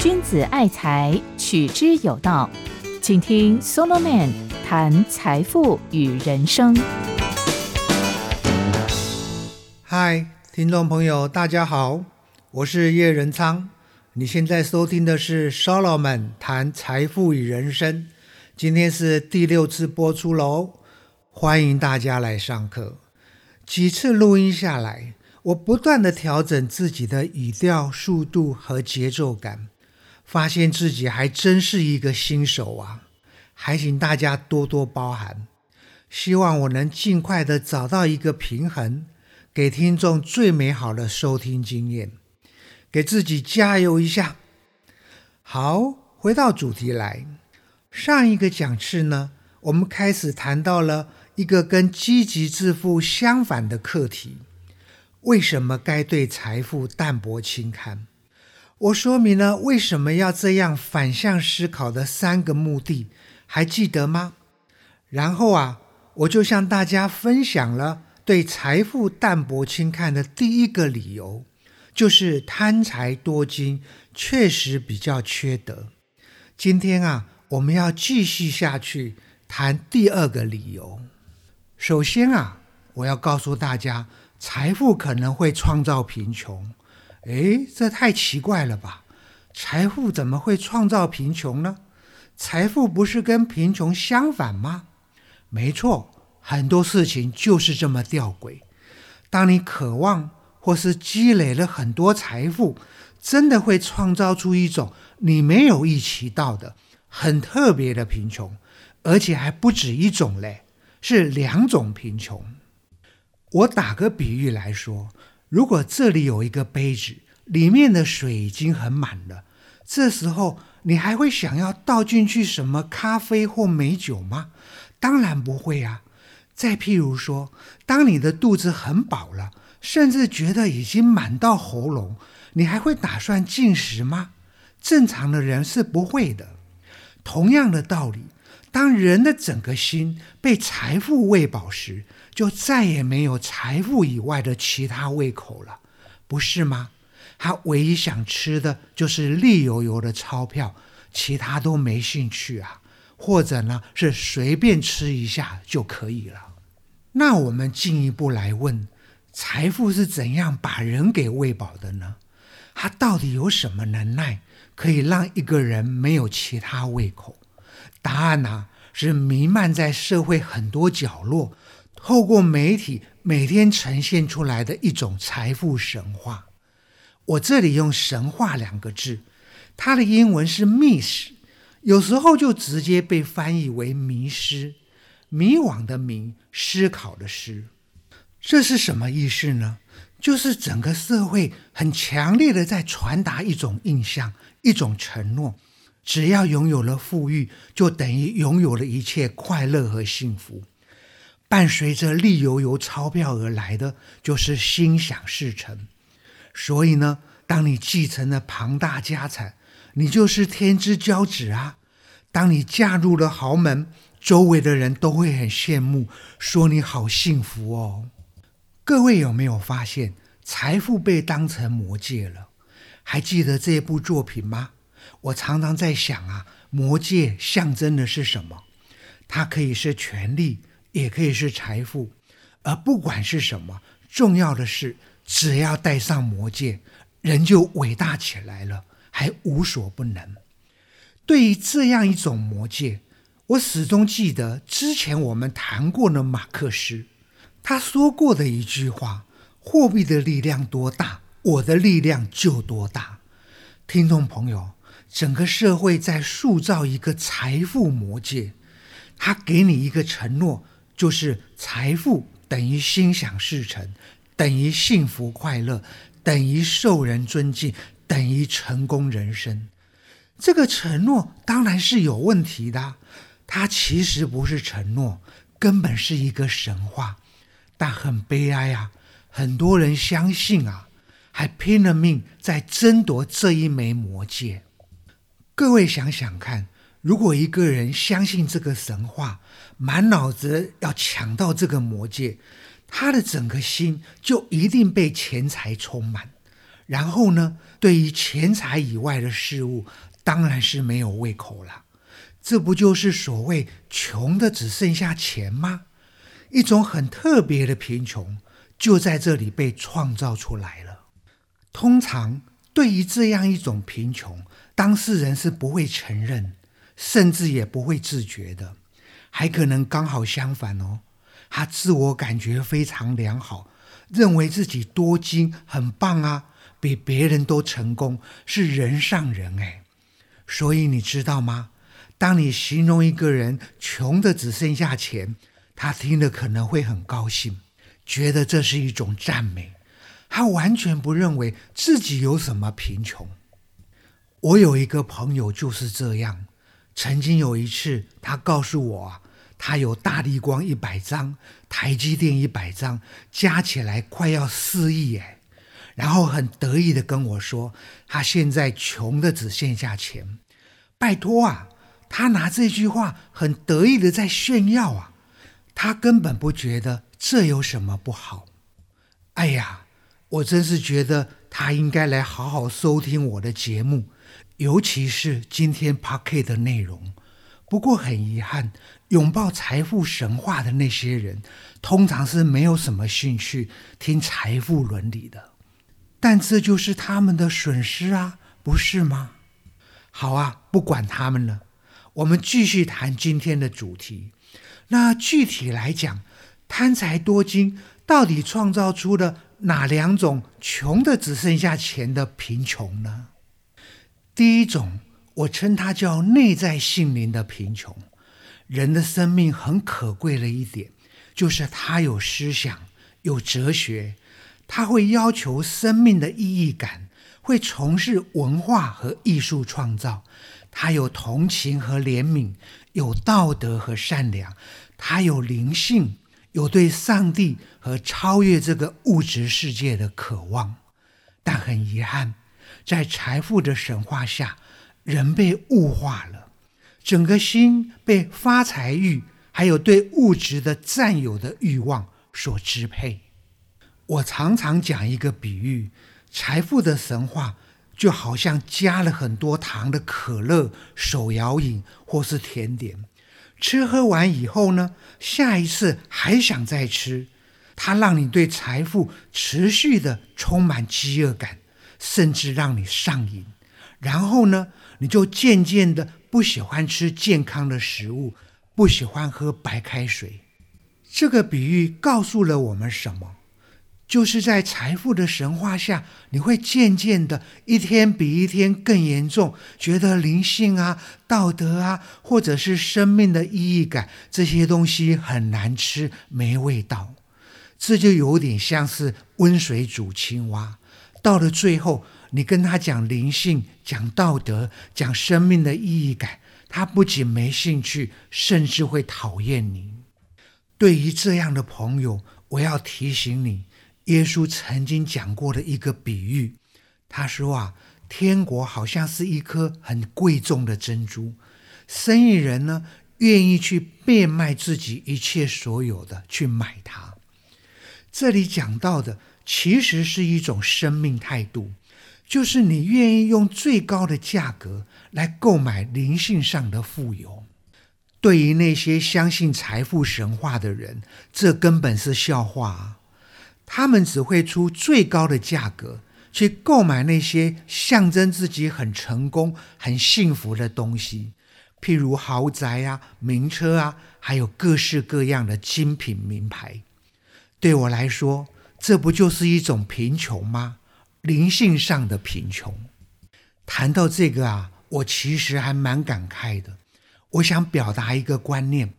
君子爱财，取之有道。请听 Solomon 谈财富与人生。嗨，听众朋友，大家好，我是叶仁昌。你现在收听的是 Solomon 谈财富与人生。今天是第六次播出喽，欢迎大家来上课。几次录音下来，我不断的调整自己的语调、速度和节奏感。发现自己还真是一个新手啊，还请大家多多包涵。希望我能尽快的找到一个平衡，给听众最美好的收听经验，给自己加油一下。好，回到主题来，上一个讲次呢，我们开始谈到了一个跟积极致富相反的课题：为什么该对财富淡泊轻看？我说明了为什么要这样反向思考的三个目的，还记得吗？然后啊，我就向大家分享了对财富淡泊轻看的第一个理由，就是贪财多金确实比较缺德。今天啊，我们要继续下去谈第二个理由。首先啊，我要告诉大家，财富可能会创造贫穷。哎，这太奇怪了吧！财富怎么会创造贫穷呢？财富不是跟贫穷相反吗？没错，很多事情就是这么吊诡。当你渴望或是积累了很多财富，真的会创造出一种你没有预期到的很特别的贫穷，而且还不止一种嘞，是两种贫穷。我打个比喻来说。如果这里有一个杯子，里面的水已经很满了，这时候你还会想要倒进去什么咖啡或美酒吗？当然不会啊。再譬如说，当你的肚子很饱了，甚至觉得已经满到喉咙，你还会打算进食吗？正常的人是不会的。同样的道理，当人的整个心被财富喂饱时，就再也没有财富以外的其他胃口了，不是吗？他唯一想吃的就是绿油油的钞票，其他都没兴趣啊。或者呢，是随便吃一下就可以了。那我们进一步来问：财富是怎样把人给喂饱的呢？他到底有什么能耐，可以让一个人没有其他胃口？答案呢，是弥漫在社会很多角落。透过媒体每天呈现出来的一种财富神话，我这里用“神话”两个字，它的英文是 “miss”，有时候就直接被翻译为“迷失”，迷惘的迷，思考的思。这是什么意思呢？就是整个社会很强烈的在传达一种印象，一种承诺：只要拥有了富裕，就等于拥有了一切快乐和幸福。伴随着绿油油钞票而来的，就是心想事成。所以呢，当你继承了庞大家产，你就是天之骄子啊！当你嫁入了豪门，周围的人都会很羡慕，说你好幸福哦。各位有没有发现，财富被当成魔戒了？还记得这部作品吗？我常常在想啊，魔戒象征的是什么？它可以是权力。也可以是财富，而不管是什么，重要的是，只要戴上魔戒，人就伟大起来了，还无所不能。对于这样一种魔戒，我始终记得之前我们谈过的马克思，他说过的一句话：“货币的力量多大，我的力量就多大。”听众朋友，整个社会在塑造一个财富魔戒，他给你一个承诺。就是财富等于心想事成，等于幸福快乐，等于受人尊敬，等于成功人生。这个承诺当然是有问题的，它其实不是承诺，根本是一个神话。但很悲哀啊，很多人相信啊，还拼了命在争夺这一枚魔戒。各位想想看。如果一个人相信这个神话，满脑子要抢到这个魔戒，他的整个心就一定被钱财充满，然后呢，对于钱财以外的事物，当然是没有胃口了。这不就是所谓穷的只剩下钱吗？一种很特别的贫穷，就在这里被创造出来了。通常对于这样一种贫穷，当事人是不会承认，甚至也不会自觉的，还可能刚好相反哦，他自我感觉非常良好，认为自己多金很棒啊，比别人都成功，是人上人哎。所以你知道吗？当你形容一个人穷的只剩下钱，他听了可能会很高兴，觉得这是一种赞美。他完全不认为自己有什么贫穷。我有一个朋友就是这样。曾经有一次，他告诉我，他有大力光一百张，台积电一百张，加起来快要四亿哎。然后很得意的跟我说，他现在穷的只剩下钱。拜托啊！他拿这句话很得意的在炫耀啊，他根本不觉得这有什么不好。哎呀，我真是觉得他应该来好好收听我的节目，尤其是今天 p a r k e 的内容。不过很遗憾，拥抱财富神话的那些人，通常是没有什么兴趣听财富伦理的。但这就是他们的损失啊，不是吗？好啊，不管他们了。我们继续谈今天的主题。那具体来讲，贪财多金到底创造出了哪两种穷的只剩下钱的贫穷呢？第一种，我称它叫内在性灵的贫穷。人的生命很可贵的一点，就是他有思想、有哲学，他会要求生命的意义感，会从事文化和艺术创造。他有同情和怜悯，有道德和善良，他有灵性，有对上帝和超越这个物质世界的渴望。但很遗憾，在财富的神话下，人被物化了，整个心被发财欲还有对物质的占有的欲望所支配。我常常讲一个比喻：财富的神话。就好像加了很多糖的可乐、手摇饮或是甜点，吃喝完以后呢，下一次还想再吃，它让你对财富持续的充满饥饿感，甚至让你上瘾。然后呢，你就渐渐的不喜欢吃健康的食物，不喜欢喝白开水。这个比喻告诉了我们什么？就是在财富的神话下，你会渐渐的一天比一天更严重，觉得灵性啊、道德啊，或者是生命的意义感这些东西很难吃、没味道。这就有点像是温水煮青蛙，到了最后，你跟他讲灵性、讲道德、讲生命的意义感，他不仅没兴趣，甚至会讨厌你。对于这样的朋友，我要提醒你。耶稣曾经讲过的一个比喻，他说啊，天国好像是一颗很贵重的珍珠，生意人呢愿意去变卖自己一切所有的去买它。这里讲到的其实是一种生命态度，就是你愿意用最高的价格来购买灵性上的富有。对于那些相信财富神话的人，这根本是笑话！他们只会出最高的价格去购买那些象征自己很成功、很幸福的东西，譬如豪宅啊、名车啊，还有各式各样的精品名牌。对我来说，这不就是一种贫穷吗？灵性上的贫穷。谈到这个啊，我其实还蛮感慨的。我想表达一个观念，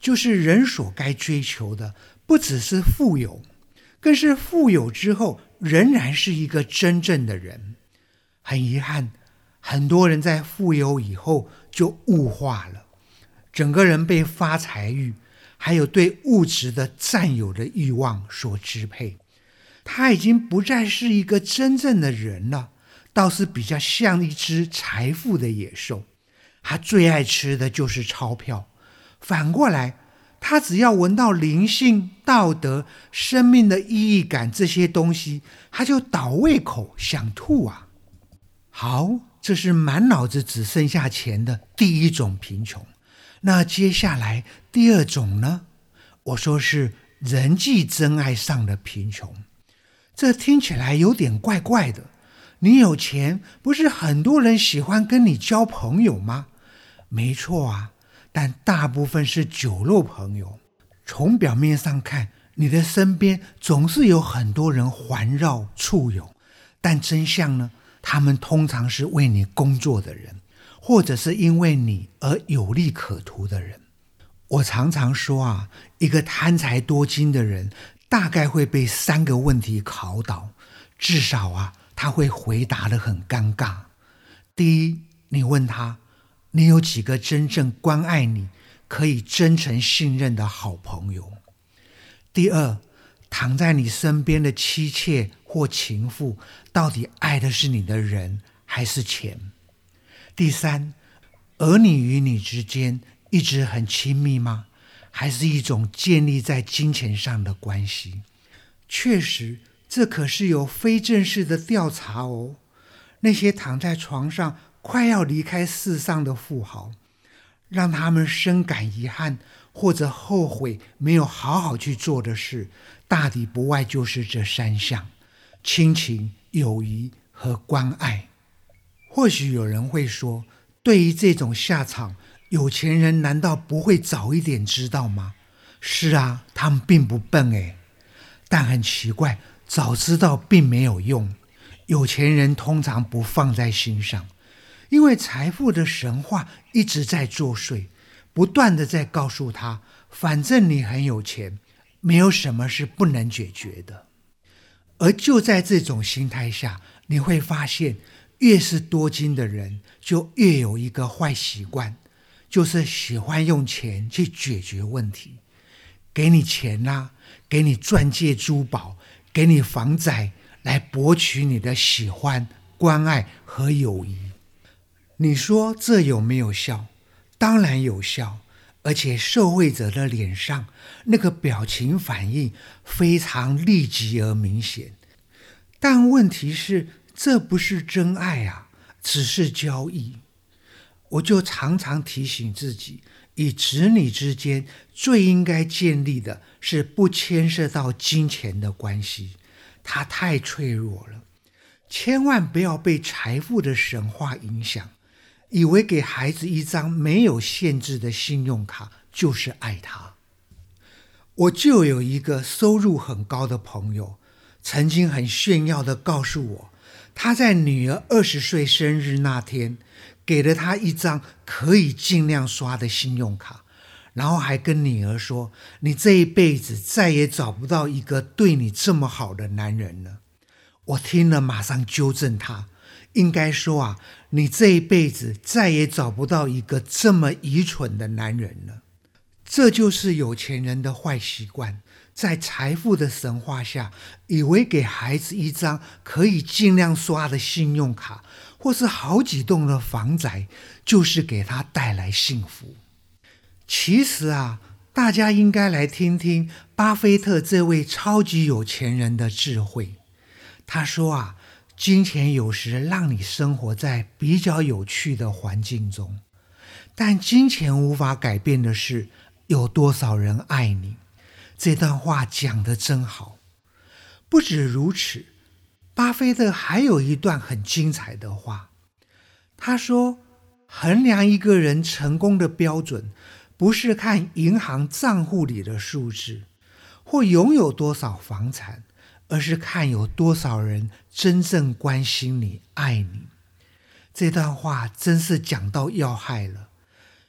就是人所该追求的，不只是富有。更是富有之后，仍然是一个真正的人。很遗憾，很多人在富有以后就物化了，整个人被发财欲还有对物质的占有的欲望所支配。他已经不再是一个真正的人了，倒是比较像一只财富的野兽。他最爱吃的就是钞票。反过来，他只要闻到灵性、道德、生命的意义感这些东西，他就倒胃口，想吐啊。好，这是满脑子只剩下钱的第一种贫穷。那接下来第二种呢？我说是人际真爱上的贫穷。这听起来有点怪怪的。你有钱，不是很多人喜欢跟你交朋友吗？没错啊，但大部分是酒肉朋友。从表面上看，你的身边总是有很多人环绕簇拥，但真相呢？他们通常是为你工作的人，或者是因为你而有利可图的人。我常常说啊，一个贪财多金的人，大概会被三个问题考倒，至少啊。他会回答的很尴尬。第一，你问他，你有几个真正关爱你、可以真诚信任的好朋友？第二，躺在你身边的妻妾或情妇，到底爱的是你的人还是钱？第三，儿女与你之间一直很亲密吗？还是一种建立在金钱上的关系？确实。这可是有非正式的调查哦。那些躺在床上快要离开世上的富豪，让他们深感遗憾或者后悔没有好好去做的事，大抵不外就是这三项：亲情、友谊和关爱。或许有人会说，对于这种下场，有钱人难道不会早一点知道吗？是啊，他们并不笨诶，但很奇怪。早知道并没有用，有钱人通常不放在心上，因为财富的神话一直在作祟，不断的在告诉他，反正你很有钱，没有什么是不能解决的。而就在这种心态下，你会发现，越是多金的人，就越有一个坏习惯，就是喜欢用钱去解决问题，给你钱啦，给你钻戒珠宝。给你房仔来博取你的喜欢、关爱和友谊，你说这有没有效？当然有效，而且受惠者的脸上那个表情反应非常立即而明显。但问题是，这不是真爱啊，只是交易。我就常常提醒自己，与子女之间最应该建立的。是不牵涉到金钱的关系，它太脆弱了，千万不要被财富的神话影响，以为给孩子一张没有限制的信用卡就是爱他。我就有一个收入很高的朋友，曾经很炫耀的告诉我，他在女儿二十岁生日那天，给了他一张可以尽量刷的信用卡。然后还跟女儿说：“你这一辈子再也找不到一个对你这么好的男人了。”我听了，马上纠正他：“应该说啊，你这一辈子再也找不到一个这么愚蠢的男人了。”这就是有钱人的坏习惯，在财富的神话下，以为给孩子一张可以尽量刷的信用卡，或是好几栋的房宅，就是给他带来幸福。其实啊，大家应该来听听巴菲特这位超级有钱人的智慧。他说啊，金钱有时让你生活在比较有趣的环境中，但金钱无法改变的是有多少人爱你。这段话讲得真好。不止如此，巴菲特还有一段很精彩的话。他说，衡量一个人成功的标准。不是看银行账户里的数字，或拥有多少房产，而是看有多少人真正关心你、爱你。这段话真是讲到要害了。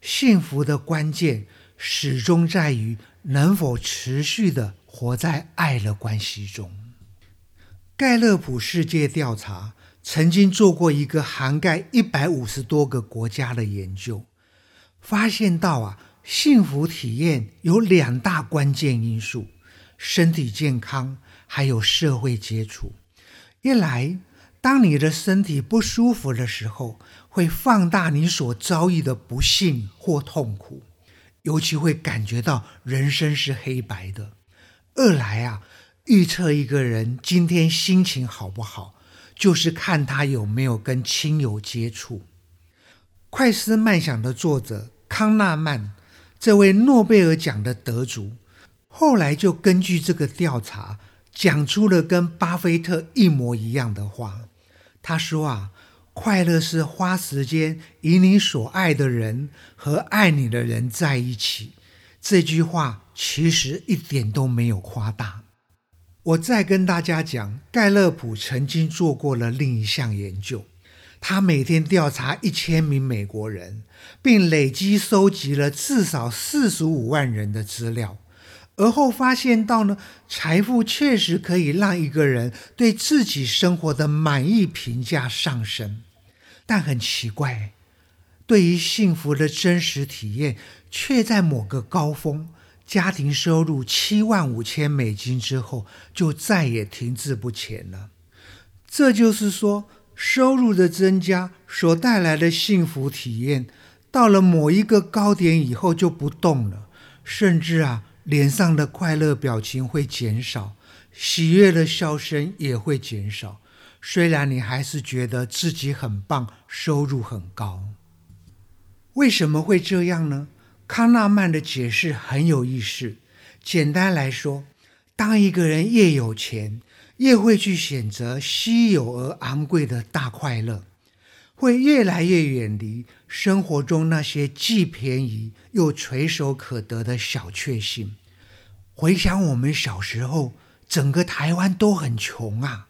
幸福的关键始终在于能否持续的活在爱的关系中。盖勒普世界调查曾经做过一个涵盖一百五十多个国家的研究，发现到啊。幸福体验有两大关键因素：身体健康，还有社会接触。一来，当你的身体不舒服的时候，会放大你所遭遇的不幸或痛苦；尤其会感觉到人生是黑白的；二来啊，预测一个人今天心情好不好，就是看他有没有跟亲友接触。《快思慢想》的作者康纳曼，这位诺贝尔奖的得主，后来就根据这个调查，讲出了跟巴菲特一模一样的话。他说啊。快乐是花时间与你所爱的人和爱你的人在一起。这句话其实一点都没有夸大。我再跟大家讲，盖勒普曾经做过了另一项研究，他每天调查一千名美国人，并累积收集了至少四十五万人的资料。而后发现到呢，财富确实可以让一个人对自己生活的满意评价上升，但很奇怪，对于幸福的真实体验，却在某个高峰，家庭收入七万五千美金之后，就再也停滞不前了。这就是说，收入的增加所带来的幸福体验，到了某一个高点以后就不动了，甚至啊。脸上的快乐表情会减少，喜悦的笑声也会减少。虽然你还是觉得自己很棒，收入很高。为什么会这样呢？康纳曼的解释很有意思。简单来说，当一个人越有钱，越会去选择稀有而昂贵的大快乐。会越来越远离生活中那些既便宜又垂手可得的小确幸。回想我们小时候，整个台湾都很穷啊。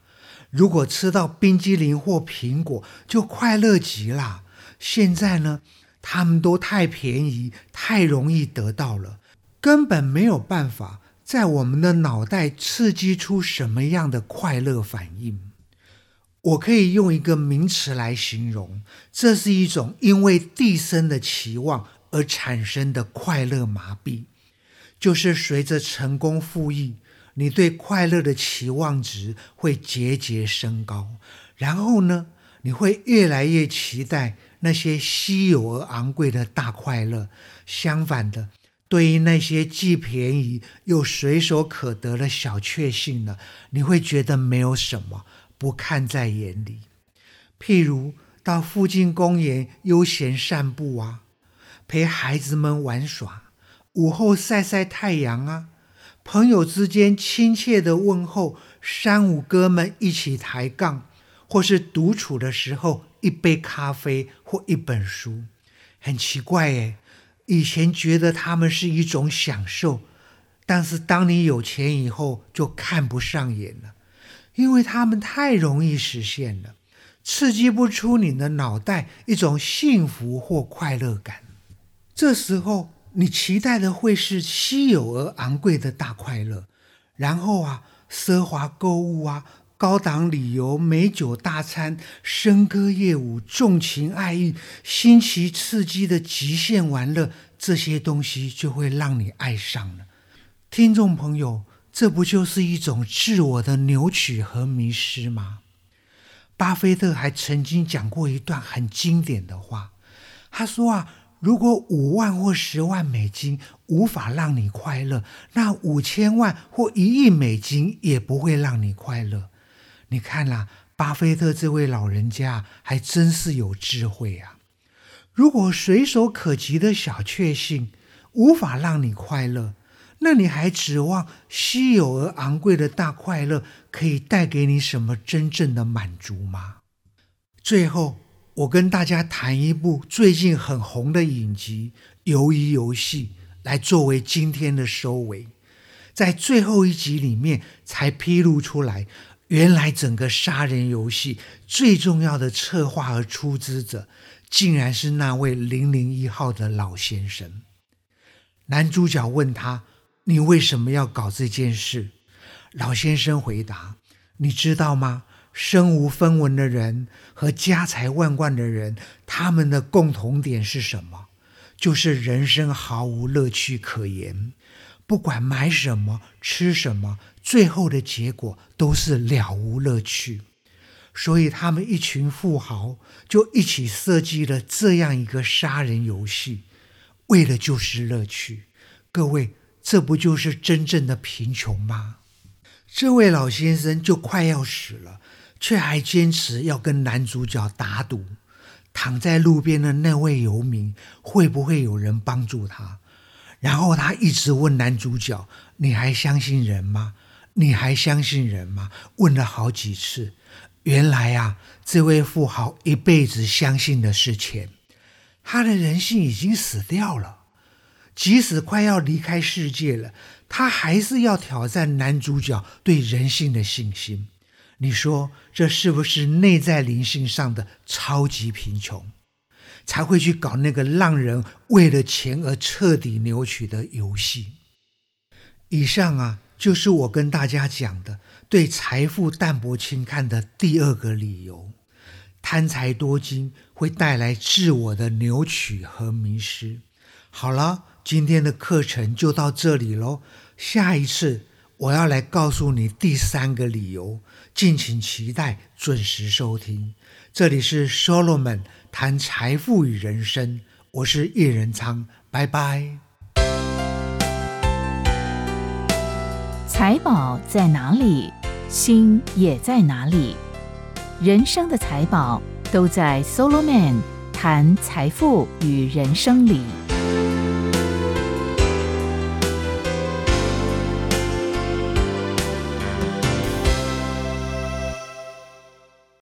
如果吃到冰激凌或苹果，就快乐极了。现在呢，他们都太便宜，太容易得到了，根本没有办法在我们的脑袋刺激出什么样的快乐反应。我可以用一个名词来形容，这是一种因为递升的期望而产生的快乐麻痹，就是随着成功富裕，你对快乐的期望值会节节升高，然后呢，你会越来越期待那些稀有而昂贵的大快乐。相反的，对于那些既便宜又随手可得的小确幸呢，你会觉得没有什么。不看在眼里，譬如到附近公园悠闲散步啊，陪孩子们玩耍，午后晒晒太阳啊，朋友之间亲切的问候，三五哥们一起抬杠，或是独处的时候一杯咖啡或一本书，很奇怪耶，以前觉得他们是一种享受，但是当你有钱以后就看不上眼了。因为他们太容易实现了，刺激不出你的脑袋一种幸福或快乐感。这时候，你期待的会是稀有而昂贵的大快乐，然后啊，奢华购物啊，高档旅游、美酒大餐、笙歌夜舞、纵情爱欲、新奇刺激的极限玩乐，这些东西就会让你爱上了。听众朋友。这不就是一种自我的扭曲和迷失吗？巴菲特还曾经讲过一段很经典的话，他说啊，如果五万或十万美金无法让你快乐，那五千万或一亿美金也不会让你快乐。你看啦，巴菲特这位老人家还真是有智慧啊！如果随手可及的小确幸无法让你快乐，那你还指望稀有而昂贵的大快乐可以带给你什么真正的满足吗？最后，我跟大家谈一部最近很红的影集《鱿鱼游戏》，来作为今天的收尾。在最后一集里面，才披露出来，原来整个杀人游戏最重要的策划和出资者，竟然是那位零零一号的老先生。男主角问他。你为什么要搞这件事？老先生回答：“你知道吗？身无分文的人和家财万贯的人，他们的共同点是什么？就是人生毫无乐趣可言。不管买什么、吃什么，最后的结果都是了无乐趣。所以，他们一群富豪就一起设计了这样一个杀人游戏。”为的就是乐趣。各位，这不就是真正的贫穷吗？这位老先生就快要死了，却还坚持要跟男主角打赌，躺在路边的那位游民会不会有人帮助他？然后他一直问男主角：“你还相信人吗？你还相信人吗？”问了好几次。原来啊，这位富豪一辈子相信的是钱，他的人性已经死掉了。即使快要离开世界了，他还是要挑战男主角对人性的信心。你说这是不是内在灵性上的超级贫穷？才会去搞那个让人为了钱而彻底扭曲的游戏。以上啊，就是我跟大家讲的对财富淡泊轻看的第二个理由：贪财多金会带来自我的扭曲和迷失。好了，今天的课程就到这里喽。下一次我要来告诉你第三个理由，敬请期待，准时收听。这里是 Solomon。谈财富与人生，我是叶仁昌，拜拜。财宝在哪里，心也在哪里。人生的财宝都在 Solomon 谈财富与人生里。thank you